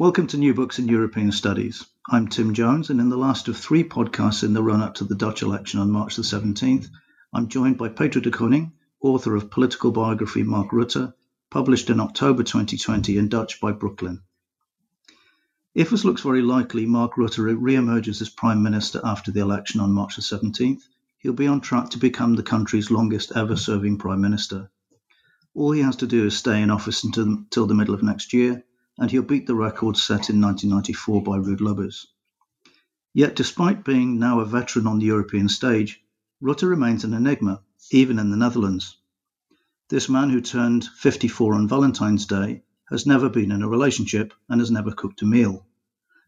Welcome to New Books in European Studies. I'm Tim Jones, and in the last of three podcasts in the run up to the Dutch election on March the 17th, I'm joined by Petra de Koning, author of political biography Mark Rutte, published in October 2020 in Dutch by Brooklyn. If as looks very likely, Mark Rutte re emerges as Prime Minister after the election on March the 17th, he'll be on track to become the country's longest ever serving Prime Minister. All he has to do is stay in office until the middle of next year and he'll beat the record set in 1994 by Ruud Lubbers. Yet, despite being now a veteran on the European stage, Rutte remains an enigma, even in the Netherlands. This man who turned 54 on Valentine's Day has never been in a relationship and has never cooked a meal.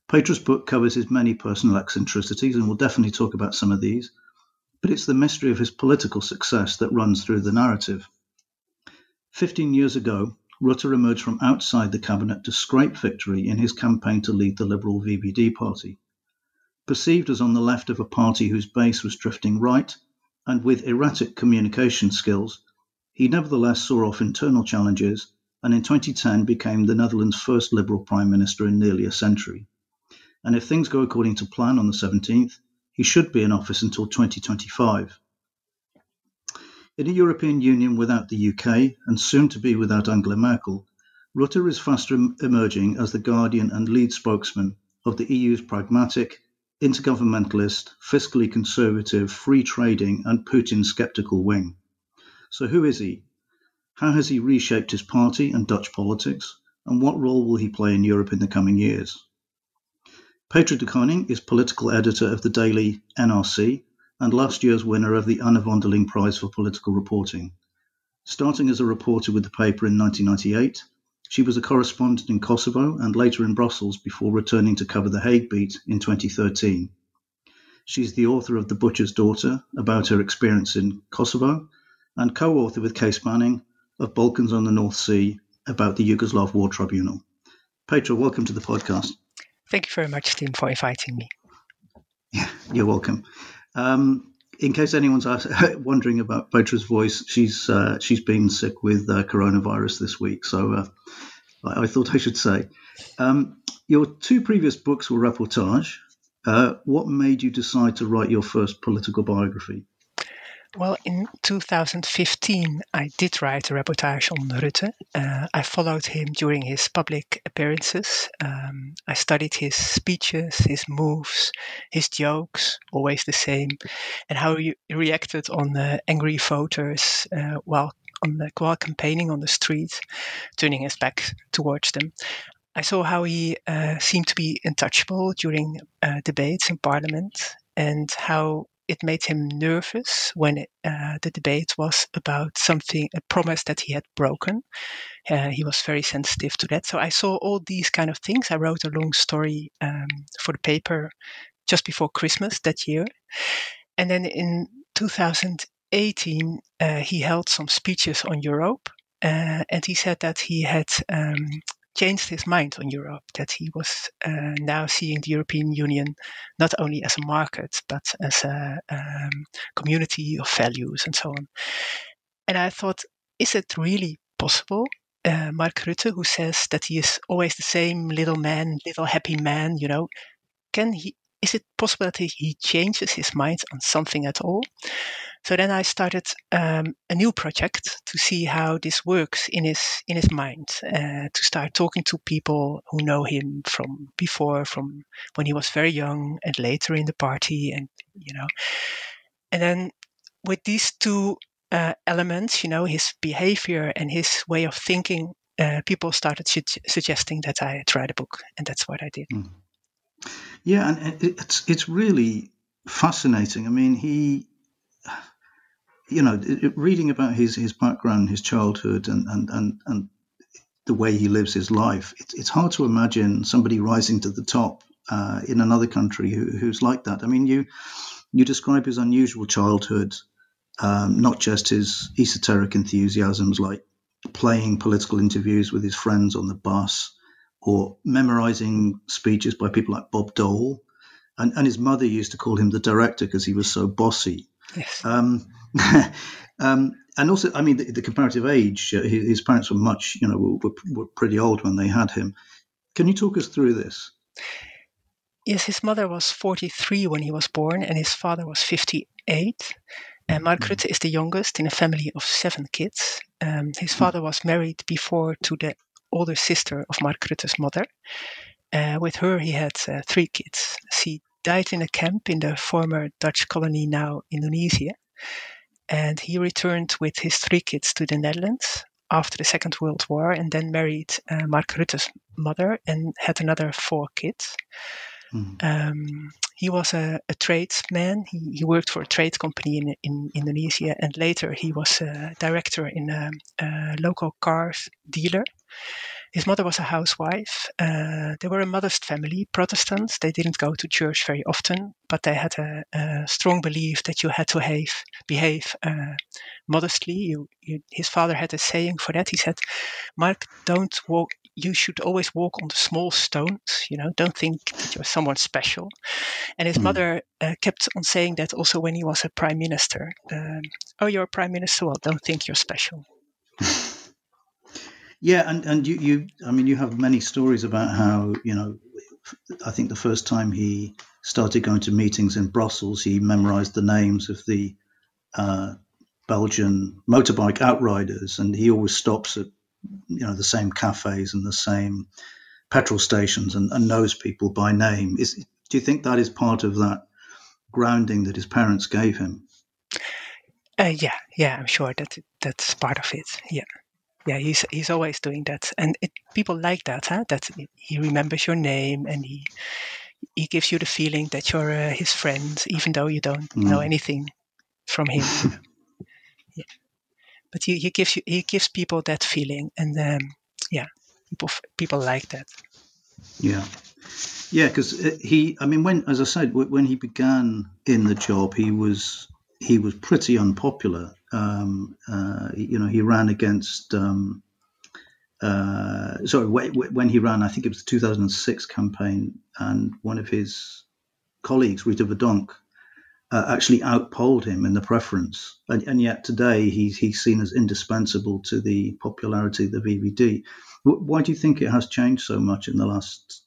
Petra's book covers his many personal eccentricities, and we'll definitely talk about some of these, but it's the mystery of his political success that runs through the narrative. Fifteen years ago, Rutte emerged from outside the cabinet to scrape victory in his campaign to lead the Liberal VVD party. Perceived as on the left of a party whose base was drifting right, and with erratic communication skills, he nevertheless saw off internal challenges and in 2010 became the Netherlands' first Liberal Prime Minister in nearly a century. And if things go according to plan on the 17th, he should be in office until 2025. In a European Union without the UK, and soon to be without Angela Merkel, Rutte is fast emerging as the guardian and lead spokesman of the EU's pragmatic, intergovernmentalist, fiscally conservative, free trading, and Putin skeptical wing. So, who is he? How has he reshaped his party and Dutch politics? And what role will he play in Europe in the coming years? Petra de Koning is political editor of the daily NRC, and last year's winner of the Anne Vondeling Prize for Political Reporting. Starting as a reporter with the paper in 1998, she was a correspondent in Kosovo and later in Brussels before returning to cover the Hague beat in 2013. She's the author of The Butcher's Daughter, about her experience in Kosovo, and co author with Cees Manning of Balkans on the North Sea, about the Yugoslav War Tribunal. Petra, welcome to the podcast. Thank you very much, Tim, for inviting me. Yeah, you're welcome. Um, in case anyone's wondering about Petra's voice, she's uh, she's been sick with uh, coronavirus this week, so uh, I, I, thought I should say. Um, your two previous books were reportage. Uh, what made you decide to write your first political biography? Well, in 2015, I did write a reportage on Rutte. Uh, I followed him during his public appearances. Um, I studied his speeches, his moves, his jokes, always the same, and how he reacted on angry voters uh, while on the, while campaigning on the street, turning his back towards them. I saw how he uh, seemed to be untouchable during uh, debates in Parliament, and how it made him nervous when it, uh, the debate was about something, a promise that he had broken. Uh, he was very sensitive to that. So I saw all these kind of things. I wrote a long story um, for the paper just before Christmas that year. And then in 2018, uh, he held some speeches on Europe. Uh, and he said that he had um, changed his mind on Europe, that he was uh, now seeing the European Union not only as a market, but as a um, community of values and so on. And I thought, is it really possible? Uh, Mark Rutte, who says that he is always the same little man, little happy man, you know, can he? Is it possible that he changes his mind on something at all? So then I started um, a new project to see how this works in his in his mind. Uh, to start talking to people who know him from before, from when he was very young, and later in the party, and you know. And then with these two uh, elements, you know, his behavior and his way of thinking, uh, people started su- suggesting that I try the book, and that's what I did. Mm. Yeah, and it's it's really fascinating. I mean, he you know, reading about his his background, his childhood, and and and, and the way he lives his life, it's, it's hard to imagine somebody rising to the top uh, in another country who, who's like that. I mean, you you describe his unusual childhood, um, not just his esoteric enthusiasms like playing political interviews with his friends on the bus or memorizing speeches by people like Bob Dole. And, and his mother used to call him the director because he was so bossy. Yes. Um, um, and also, I mean, the, the comparative age, uh, his, his, parents were much, you know, were, were pretty old when they had him. Can you talk us through this? Yes, his mother was 43 when he was born, and his father was 58. And Mark mm. Rutte is the youngest in a family of seven kids. Um, his hmm. father was married before to the older sister of Mark Rutte's mother. Uh, with her, he had uh, three kids. She died in a camp in the former Dutch colony, now Indonesia and he returned with his three kids to the Netherlands after the Second World War and then married uh, Mark Rutte's mother and had another four kids. Mm. Um, he was a, a tradesman. He, he, worked for a trade company in, in Indonesia, and later he was a director in a, a local car dealer. His mother was a housewife. Uh, they were a modest family, Protestants. They didn't go to church very often, but they had a, a strong belief that you had to behave, behave uh, modestly. You, you, his father had a saying for that. He said, "Mark, don't walk. You should always walk on the small stones. You know, don't think that you're someone special." And his mm. mother uh, kept on saying that also when he was a prime minister. Um, oh, you're a prime minister. Well, don't think you're special. Yeah, and and you you I mean you have many stories about how you know I think the first time he started going to meetings in Brussels, he memorized the names of the uh, Belgian motorbike outriders, and he always stops at you know the same cafes and the same petrol stations and, and knows people by name. Is do you think that is part of that grounding that his parents gave him? Uh, yeah, yeah, I'm sure that that's part of it. Yeah yeah, he's he's always doing that, and it, people like that. Huh? That he remembers your name and he he gives you the feeling that you're uh, his friend, even though you don't mm. know anything from him. yeah. But he, he gives you he gives people that feeling, and um, yeah, people people like that. Yeah, yeah, because uh, he, I mean, when as I said, when he began in the job, he was he was pretty unpopular. Um, uh, you know, he ran against. Um, uh, sorry, when he ran, I think it was the 2006 campaign, and one of his colleagues, Rita Verdonk, uh, actually outpolled him in the preference, and, and, yet today he's he's seen as indispensable to the popularity of the VVD. Why do you think it has changed so much in the last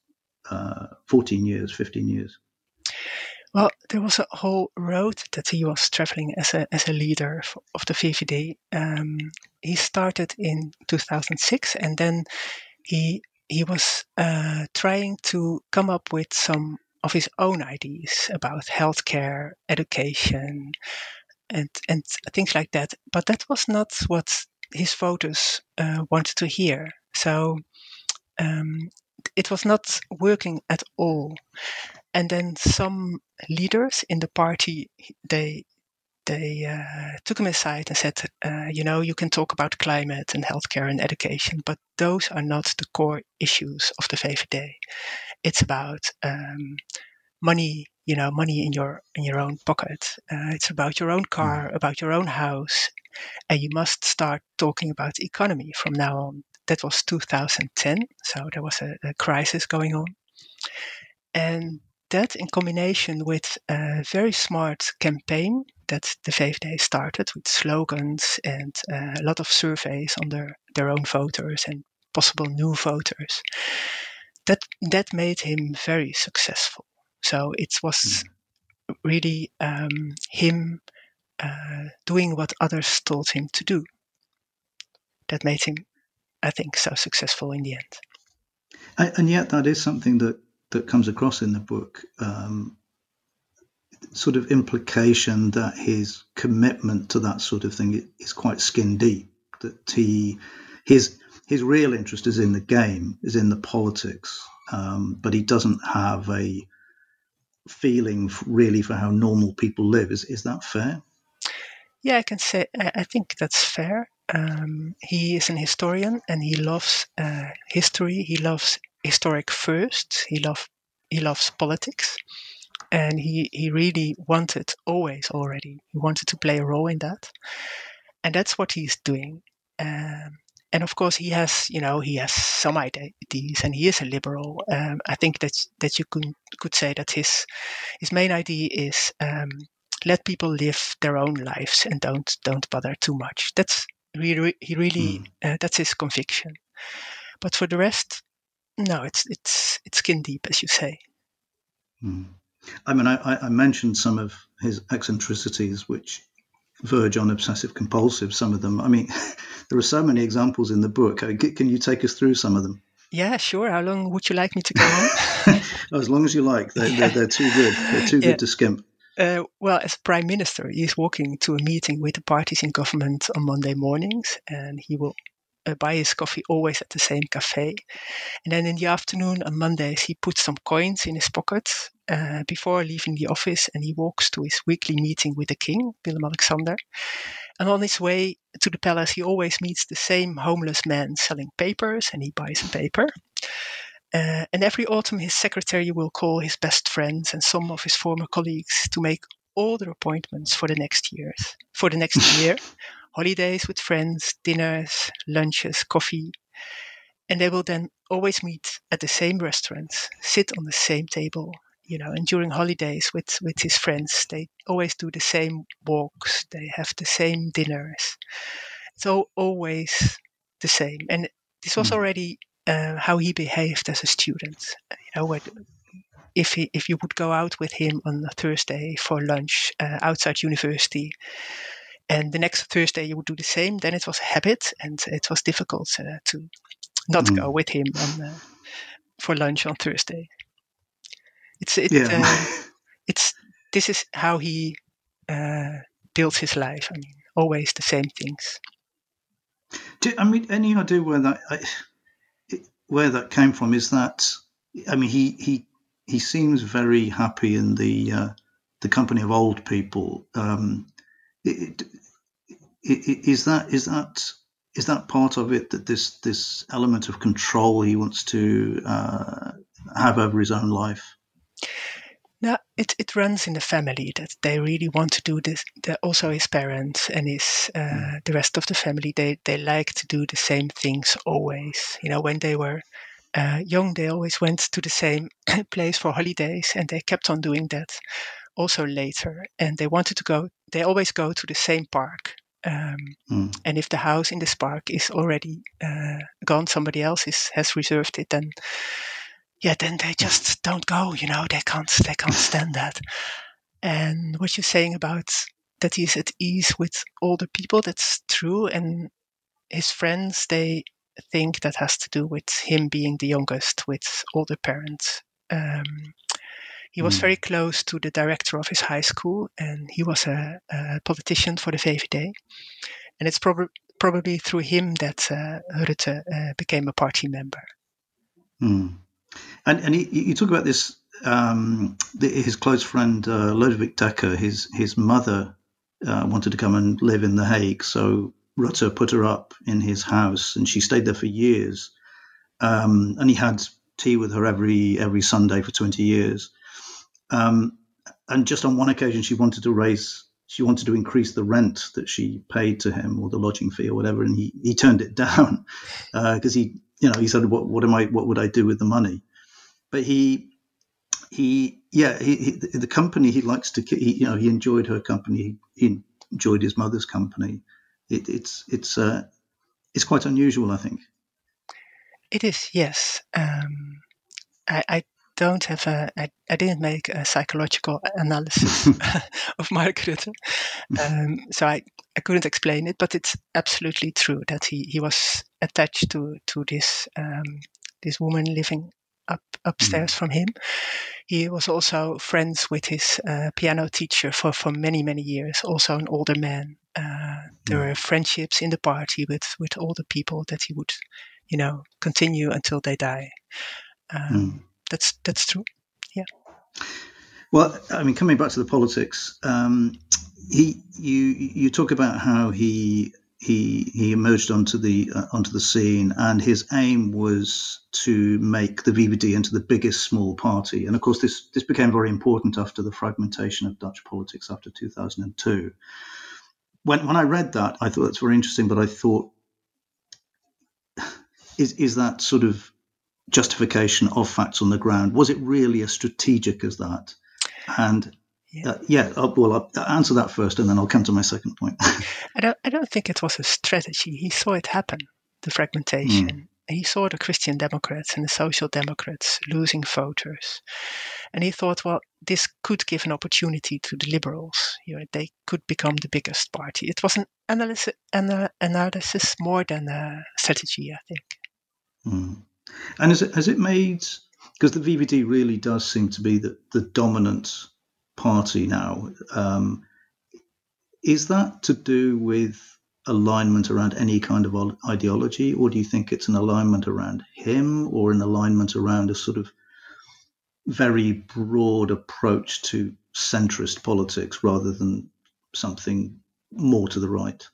uh, 14 years, 15 years? Well, there was a whole road that he was traveling as a as a leader of the VVD. Um, he started in 2006, and then he he was uh, trying to come up with some of his own ideas about healthcare, education, and and things like that. But that was not what his voters uh, wanted to hear. So um, it was not working at all and then some leaders in the party they they uh, took him aside and said, uh, you know, you can talk about climate and healthcare and education, but those are not the core issues of the VVD. It's about um, money, you know, money in your in your own pocket. Uh, it's about your own car, mm. about your own house, and you must start talking about economy from now on. That was 2010, so there was a, a crisis going on, and that in combination with a very smart campaign that the VVD started with slogans and uh, a lot of surveys on their, their own voters and possible new voters, that that made him very successful. So it was mm. really um, him uh, doing what others told him to do. That made him, I think, so successful in the end. And, and yet, that is something that that comes across in the book um, sort of implication that his commitment to that sort of thing is quite skin deep. That he his his real interest is in the game, is in the politics, um, but he doesn't have a feeling really for how normal people live. Is is that fair? Yeah, I can say I think that's fair. Um, he is an historian and he loves uh, history. He loves historic first. He loves he loves politics, and he he really wanted always already he wanted to play a role in that, and that's what he's doing. Um, and of course, he has you know he has some ideas, and he is a liberal. Um, I think that that you could could say that his his main idea is um, let people live their own lives and don't don't bother too much. That's really he really mm. uh, that's his conviction. But for the rest, no, it's it's it's skin deep, as you say. Mm. I mean, I, I mentioned some of his eccentricities, which verge on obsessive compulsive. Some of them. I mean, there are so many examples in the book. Uh, can you take us through some of them? Yeah, sure. How long would you like me to go on? as long as you like. They're, yeah. they're, they're, too good. They're too yeah. good to skimp. Uh, well, as prime minister, he's walking to a meeting with the parties in government on Monday mornings, and he will uh, buy his coffee always at the same cafe. And then in the afternoon on Mondays, he puts some coins in his pocket uh, before leaving the office, and he walks to his weekly meeting with the king, Willem Alexander. And on his way to the palace, he always meets the same homeless man selling papers, and he buys a paper. Uh, and every autumn, his secretary will call his best friends and some of his former colleagues to make all their appointments for the next years. For the next year, holidays with friends, dinners, lunches, coffee, and they will then always meet at the same restaurants, sit on the same table, you know. And during holidays with with his friends, they always do the same walks, they have the same dinners. It's all always the same, and this was mm. already uh, how he behaved as a student. You know, if he if you would go out with him on a Thursday for lunch uh, outside university, and the next Thursday you would do the same, then it was a habit, and it was difficult uh, to not mm. go with him on, uh, for lunch on Thursday. It's it, yeah. Uh, it's this is how he uh, built his life. I mean, always the same things. Do, I mean, any idea where that where that came from? Is that I mean, he he he seems very happy in the uh, the company of old people. Um, it, it, is that is that is that part of it that this this element of control he wants to uh, have over his own life? No, it, it runs in the family that they really want to do this. That also his parents and his uh, mm. the rest of the family they they like to do the same things always. You know, when they were uh, young, they always went to the same place for holidays, and they kept on doing that also later. And they wanted to go. They always go to the same park um, mm. And if the house in this park is already uh, gone, somebody else is, has reserved it, then yeah, then they just don't go. You know, they can't they can't stand that. And what you're saying about that he's at ease with older people, that's true. And his friends, they think that has to do with him being the youngest with older parents. Um, he was mm. very close to the director of his high school, and he was a, a politician for the VVD. And it's prob- probably through him that uh, Rutte uh, became a party member. Mm. And, and he, you talk about this, um, the, his close friend uh, Lodewijk Dekker, his, his mother uh, wanted to come and live in The Hague. So Rutte put her up in his house, and she stayed there for years. Um, and he had tea with her every every Sunday for 20 years. Um, and just on one occasion, she wanted to raise, she wanted to increase the rent that she paid to him or the lodging fee or whatever, and he, he turned it down because uh, he, you know, he said, "What what am I? What would I do with the money?" But he he yeah he, he, the company he likes to he, you know he enjoyed her company he enjoyed his mother's company it, it's it's uh it's quite unusual i think it is yes um I, I don't have a, I, I didn't make a psychological analysis of Mark Rutte. Um, so I, I couldn't explain it, but it's absolutely true that he, he was attached to, to this, um, this woman living up upstairs mm. from him. He was also friends with his uh, piano teacher for, for many, many years, also an older man. Uh, there mm. were friendships in the party with, with older people that he would, you know, continue until they die. Um, mm that's that's true. Yeah. Well, I mean, coming back to the politics, um, he you you talk about how he he he emerged onto the uh, onto the scene, and his aim was to make the VVD into the biggest small party. And of course, this this became very important after the fragmentation of Dutch politics after 2002. When when I read that, I thought that's very interesting. But I thought, is is that sort of justification of facts on the ground? Was it really as strategic as that? And yeah, uh, yeah uh, well, I'll answer that first, and then I'll come to my second point. I don't, I don't think it was a strategy. He saw it happen, the fragmentation. Mm. He saw the Christian Democrats and the Social Democrats losing voters, and he thought, well, this could give an opportunity to the Liberals. You know, they could become the biggest party. It was an analysis, an, analysis more than a strategy, I think. Mm. And has it, has it made because the VVD really does seem to be the, the dominant party now. Um, is that to do with alignment around any kind of ideology, or do you think it's an alignment around him, or an alignment around a sort of very broad approach to centrist politics rather than something more to the right?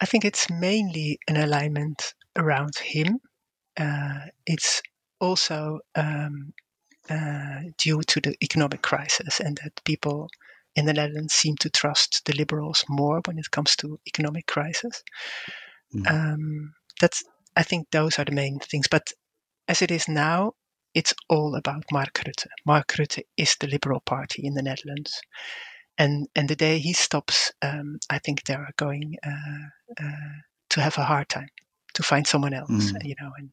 I think it's mainly an alignment around him. Uh, it's also um, uh, due to the economic crisis and that people in the Netherlands seem to trust the liberals more when it comes to economic crisis. Mm. Um, that's I think those are the main things. But as it is now, it's all about Mark Rutte. Mark Rutte is the Liberal Party in the Netherlands, and and the day he stops, um, I think they are going uh, uh, to have a hard time to find someone else. Mm. You know, and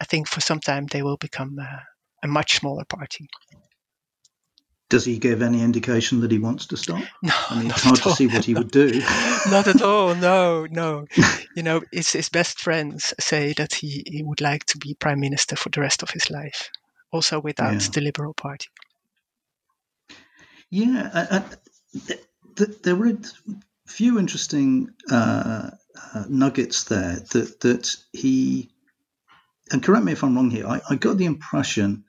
I think for some time they will become uh, a much smaller party. Does he give any indication that he wants to stop? No, I mean, it's hard to see what he would do. not at all. No, no. you know, his, his best friends say that he, he would like to be prime minister for the rest of his life, also without yeah. the Liberal Party. Yeah, I, I, th- th- there were a few interesting uh, uh, nuggets there that that he and correct me if I'm wrong here, I, I got the impression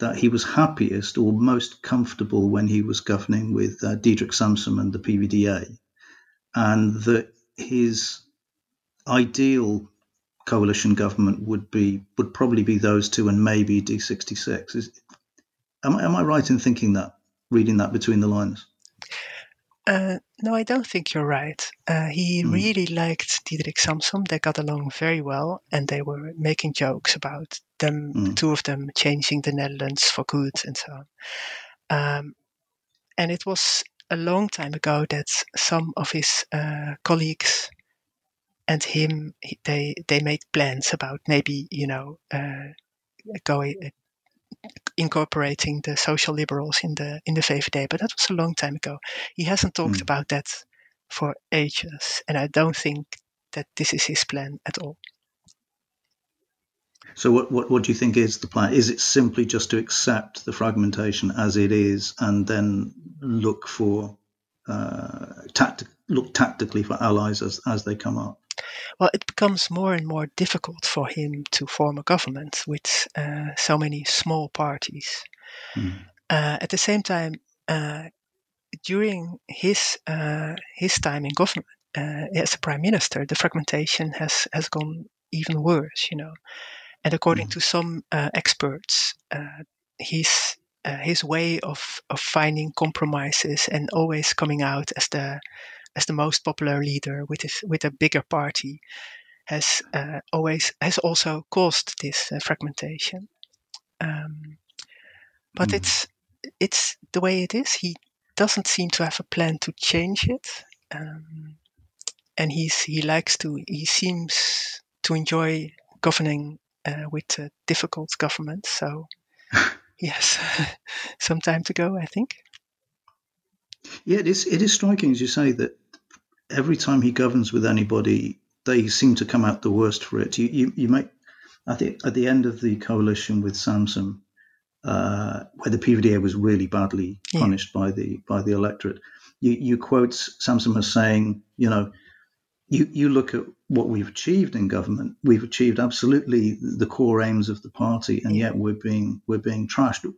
that he was happiest or most comfortable when he was governing with uh, Diederik Samsom and the PVDA, and that his ideal coalition government would be would probably be those two and maybe D66. Is, am, am I right in thinking that, reading that between the lines? Uh, no, I don't think you're right. Uh, he mm. really liked Diederik Samsom. They got along very well, and they were making jokes about them, mm. two of them, changing the Netherlands for good and so on. Um, and it was a long time ago that some of his uh, colleagues and him they they made plans about maybe you know uh, going incorporating the social liberals in the in the VVD, but that was a long time ago. He hasn't talked mm. about that for ages, and I don't think that this is his plan at all. So, what, what, what do you think is the plan? Is it simply just to accept the fragmentation as it is, and then look for uh, tactic, look tactically for allies as as they come up? Well, it becomes more and more difficult for him to form a government with uh, so many small parties. Mm. Uh, at the same time, uh, during his uh, his time in government uh, as a prime minister, the fragmentation has has gone even worse. You know, and according mm. to some uh, experts, his his way of, of finding compromises and always coming out as the as the most popular leader with his, with a bigger party has uh, always has also caused this uh, fragmentation. Um, but mm. it's it's the way it is. He doesn't seem to have a plan to change it, um, and he's he likes to. He seems to enjoy governing uh, with a difficult government. So yes, some time to go, I think. Yeah, it is. It is striking, as you say, that every time he governs with anybody, they seem to come out the worst for it. You, you, you make at the at the end of the coalition with Samsom, uh, where the PVDA was really badly yeah. punished by the by the electorate. You, you quote Samsom as saying, you know, you, you look at what we've achieved in government. We've achieved absolutely the core aims of the party, and yet we're being we're being trashed.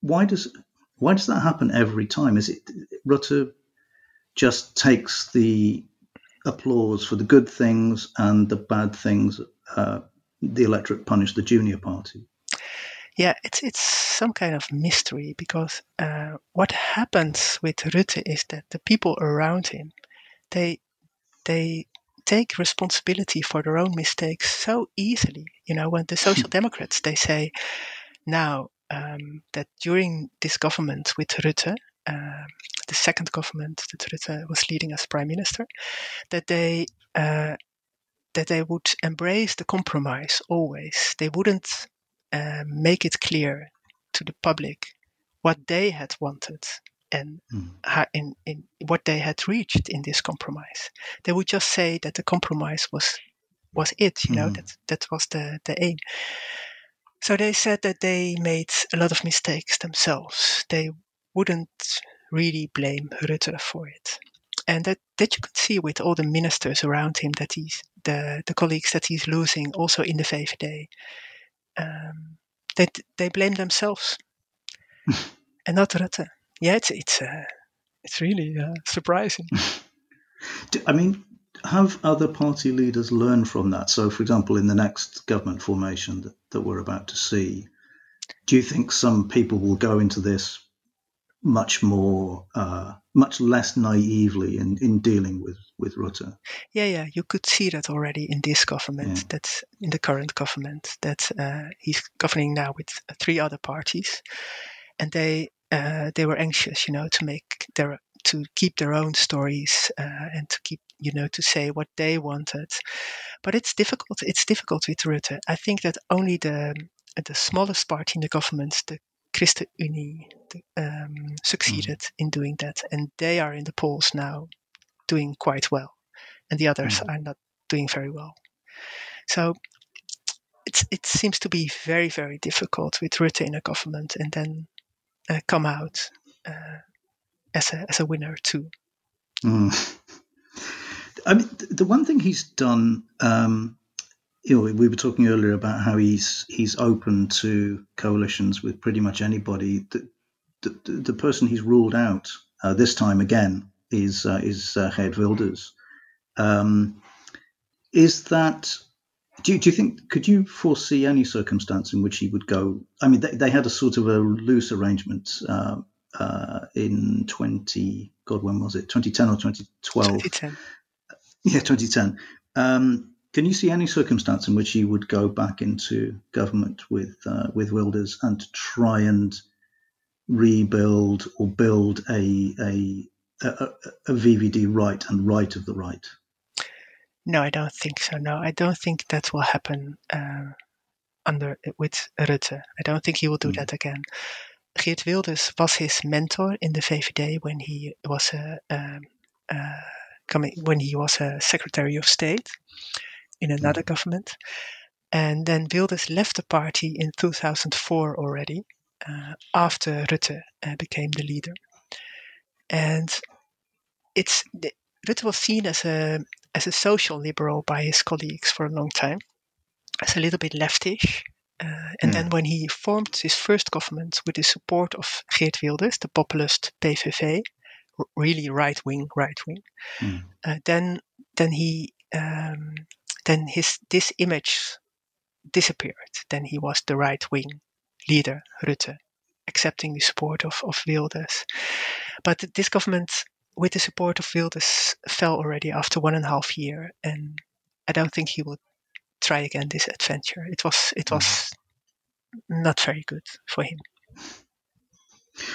Why does why does that happen every time? Is it Rutte just takes the applause for the good things and the bad things. Uh, the electorate punished the junior party. Yeah, it's it's some kind of mystery because uh, what happens with Rutte is that the people around him, they they take responsibility for their own mistakes so easily. You know, when the Social Democrats they say now um, that during this government with Rutte, uh, the second government that Rutte was leading as prime minister, that they uh, that they would embrace the compromise always. They wouldn't uh, make it clear to the public what they had wanted and mm. how, in, in what they had reached in this compromise. They would just say that the compromise was was it, you know, mm. that that was the, the aim. So they said that they made a lot of mistakes themselves. They wouldn't really blame Rutte for it. And that, that you could see with all the ministers around him that he's the, the colleagues that he's losing also in the VVD. Um, they, they blame themselves and not Rutte. Yeah, it's it's uh, it's really uh, surprising. I mean, have other party leaders learned from that? So, for example, in the next government formation that, that we're about to see, do you think some people will go into this much more, uh, much less naively in, in dealing with, with Rutte? Yeah, yeah, you could see that already in this government, yeah. that's in the current government, that uh, he's governing now with three other parties. And they uh, they were anxious, you know, to make their to keep their own stories uh, and to keep, you know, to say what they wanted. But it's difficult. It's difficult with Rutte. I think that only the the smallest party in the government, the ChristenUnie, um, succeeded mm. in doing that, and they are in the polls now, doing quite well, and the others mm. are not doing very well. So it's, it seems to be very, very difficult with Rutte in a government, and then uh, come out uh, as a as a winner too. Mm. I mean, the one thing he's done, um, you know, we were talking earlier about how he's he's open to coalitions with pretty much anybody. The, the, the person he's ruled out uh, this time again is uh, is uh, Geert Wilders. Um, is that do you, do you think could you foresee any circumstance in which he would go? I mean, they, they had a sort of a loose arrangement uh, uh, in twenty. God, when was it? Twenty ten or twenty twelve? Twenty ten. Yeah, twenty ten. Um, can you see any circumstance in which he would go back into government with uh, with Wilders and try and rebuild or build a a, a, a VVD right and right of the right? No, I don't think so. No, I don't think that will happen uh, under with Rutte. I don't think he will do mm. that again. Geert Wilders was his mentor in the VVD when he was a um, uh, coming when he was a Secretary of State in another mm. government, and then Wilders left the party in 2004 already uh, after Rutte uh, became the leader, and it's Rutte was seen as a as a social liberal by his colleagues for a long time, as a little bit leftish. Uh, and mm. then when he formed his first government with the support of Geert Wilders, the populist PVV, really right wing, right wing, mm. uh, then then he um, then his this image disappeared. Then he was the right wing leader, Rutte, accepting the support of, of Wilders. But this government with the support of Wilders fell already after one and a half year, and I don't think he will try again this adventure. It was it was mm-hmm. not very good for him.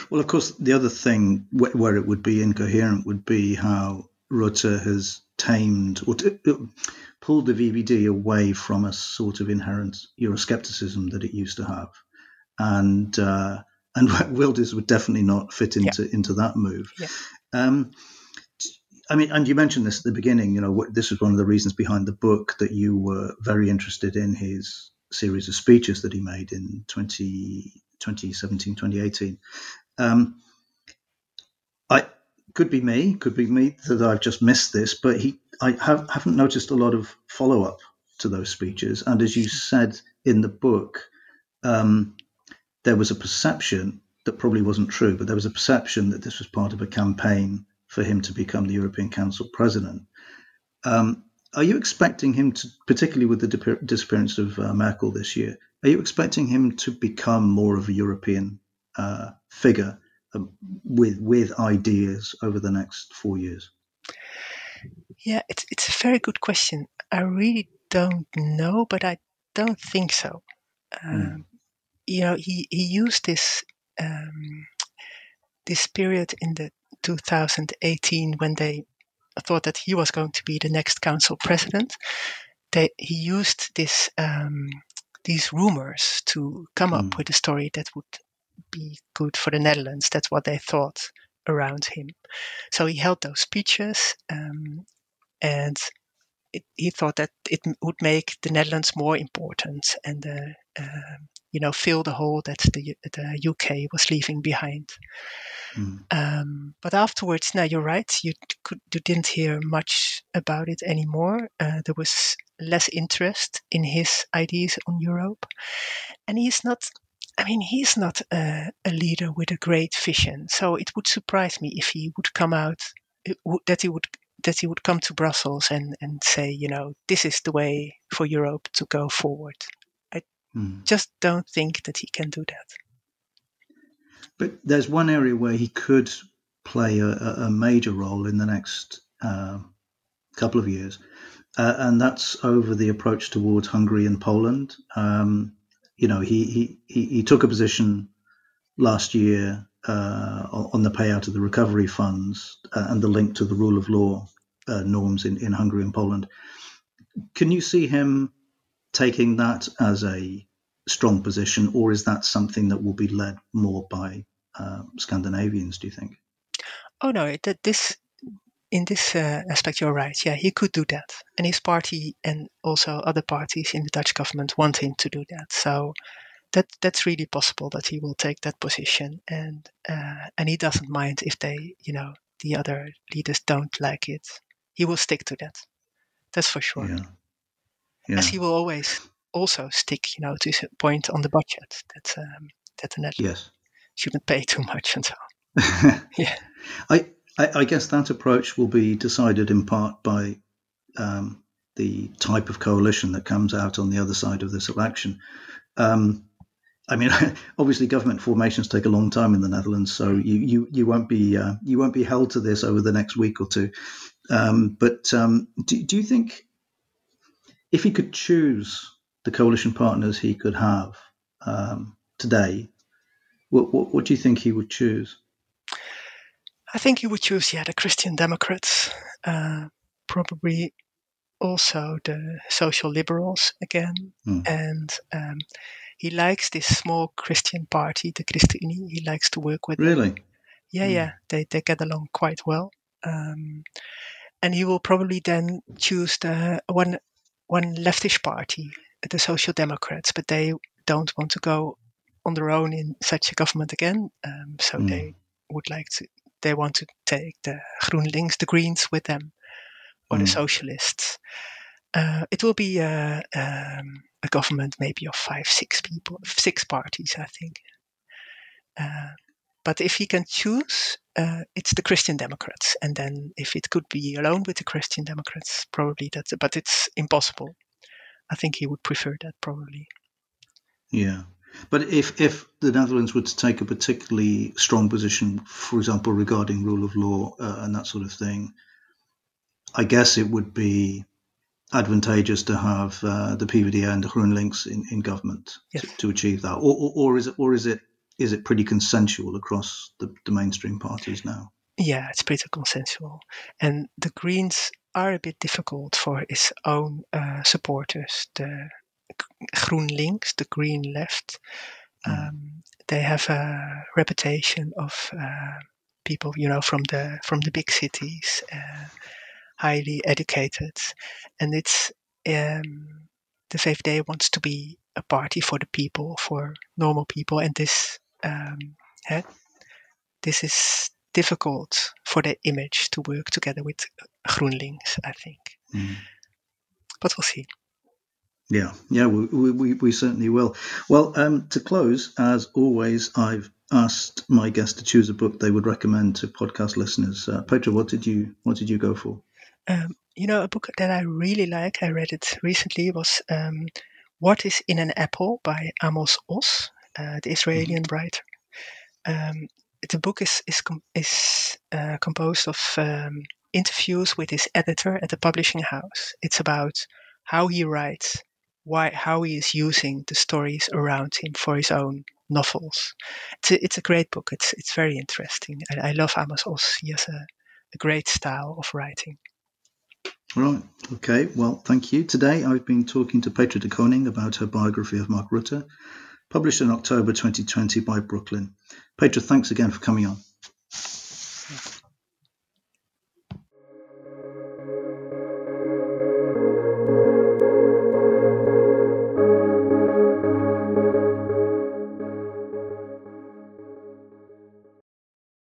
Well, of course, the other thing where it would be incoherent would be how Rutte has tamed or t- pulled the VVD away from a sort of inherent Euroscepticism that it used to have, and uh, and Wilders would definitely not fit into yeah. into that move. Yeah. Um, I mean, and you mentioned this at the beginning. You know, what, this was one of the reasons behind the book that you were very interested in his series of speeches that he made in 20, 2017, 2018. Um, I could be me, could be me that I've just missed this, but he, I have, haven't noticed a lot of follow up to those speeches. And as you said in the book, um, there was a perception that probably wasn't true, but there was a perception that this was part of a campaign for him to become the European Council president. Um, are you expecting him to, particularly with the disappearance of uh, Merkel this year, are you expecting him to become more of a European uh, figure um, with with ideas over the next four years? Yeah, it's it's a very good question. I really don't know, but I don't think so. Um, mm. You know, he he used this um, this period in the 2018 when they thought that he was going to be the next council president. They, he used this um, these rumors to come mm. up hmm. with a story that would be good for the Netherlands. That's what they thought around him. So he held those speeches, um, and it, he thought that it would make the Netherlands more important and uh, you know fill the hole that the, the UK was leaving behind. Mm. Um, but afterwards, now you're right. You could you didn't hear much about it anymore. Uh, there was less interest in his ideas on Europe, and he's not. I mean, he's not a, a leader with a great vision. So it would surprise me if he would come out that he would that he would come to Brussels and, and say, you know, this is the way for Europe to go forward. I mm. just don't think that he can do that. But there's one area where he could play a, a major role in the next uh, couple of years, uh, and that's over the approach towards Hungary and Poland. Um, you know, he, he, he took a position last year uh, on the payout of the recovery funds uh, and the link to the rule of law uh, norms in, in Hungary and Poland. Can you see him taking that as a strong position, or is that something that will be led more by uh, Scandinavians? Do you think? Oh no, this in this uh, aspect you're right. Yeah, he could do that, and his party and also other parties in the Dutch government want him to do that. So that that's really possible that he will take that position, and uh, and he doesn't mind if they, you know, the other leaders don't like it. He will stick to that. That's for sure. Yeah. Yeah. As he will always also stick, you know, to his point on the budget that um, that the Netherlands yes. shouldn't pay too much and so. yeah. I, I, I guess that approach will be decided in part by um, the type of coalition that comes out on the other side of this election. Um, I mean, obviously, government formations take a long time in the Netherlands, so you you, you won't be uh, you won't be held to this over the next week or two. Um, but um, do, do you think if he could choose the coalition partners he could have um, today, what, what, what do you think he would choose? I think he would choose, yeah, the Christian Democrats, uh, probably also the social liberals again, mm. and um, he likes this small Christian party, the ChristenUnie. He likes to work with. Really? Them. Yeah, mm. yeah. They they get along quite well. Um, and he will probably then choose the one one leftish party, the Social Democrats, but they don't want to go on their own in such a government again. Um, so mm. they would like to. They want to take the GroenLinks, the Greens, with them, or mm. the Socialists. Uh, it will be a, um, a, government maybe of five, six people, six parties, I think. Uh, but if he can choose, uh, it's the Christian Democrats, and then if it could be alone with the Christian Democrats, probably that's. But it's impossible. I think he would prefer that probably. Yeah, but if if the Netherlands were to take a particularly strong position, for example, regarding rule of law uh, and that sort of thing, I guess it would be advantageous to have uh, the PVD and the GroenLinks in, in government yes. to, to, achieve that, or, or, or, is it or is it is it pretty consensual across the, the mainstream parties now? Yeah, it's pretty consensual, and the Greens are a bit difficult for its own uh, supporters. The GroenLinks, the Green Left, mm. um, they have a reputation of uh, people, you know, from the from the big cities. Highly educated, and it's um, the VVD wants to be a party for the people, for normal people, and this um, this is difficult for the image to work together with GroenLinks, I think. Mm. But we'll see. Yeah, yeah, we, we, we certainly will. Well, um, to close, as always, I've asked my guests to choose a book they would recommend to podcast listeners. Uh, Petra, what did you what did you go for? Um, you know, a book that I really like, I read it recently, was um, What is in an Apple by Amos Oz, uh, the Israeli mm-hmm. writer. Um, the book is is is uh, composed of um, interviews with his editor at the publishing house. It's about how he writes, why how he is using the stories around him for his own novels. It's a, it's a great book. It's it's very interesting. I, I love Amos Oz. He has a, a great style of writing. Right. Okay. Well, thank you. Today I've been talking to Petra de Koning about her biography of Mark Rutte, published in October 2020 by Brooklyn. Petra, thanks again for coming on.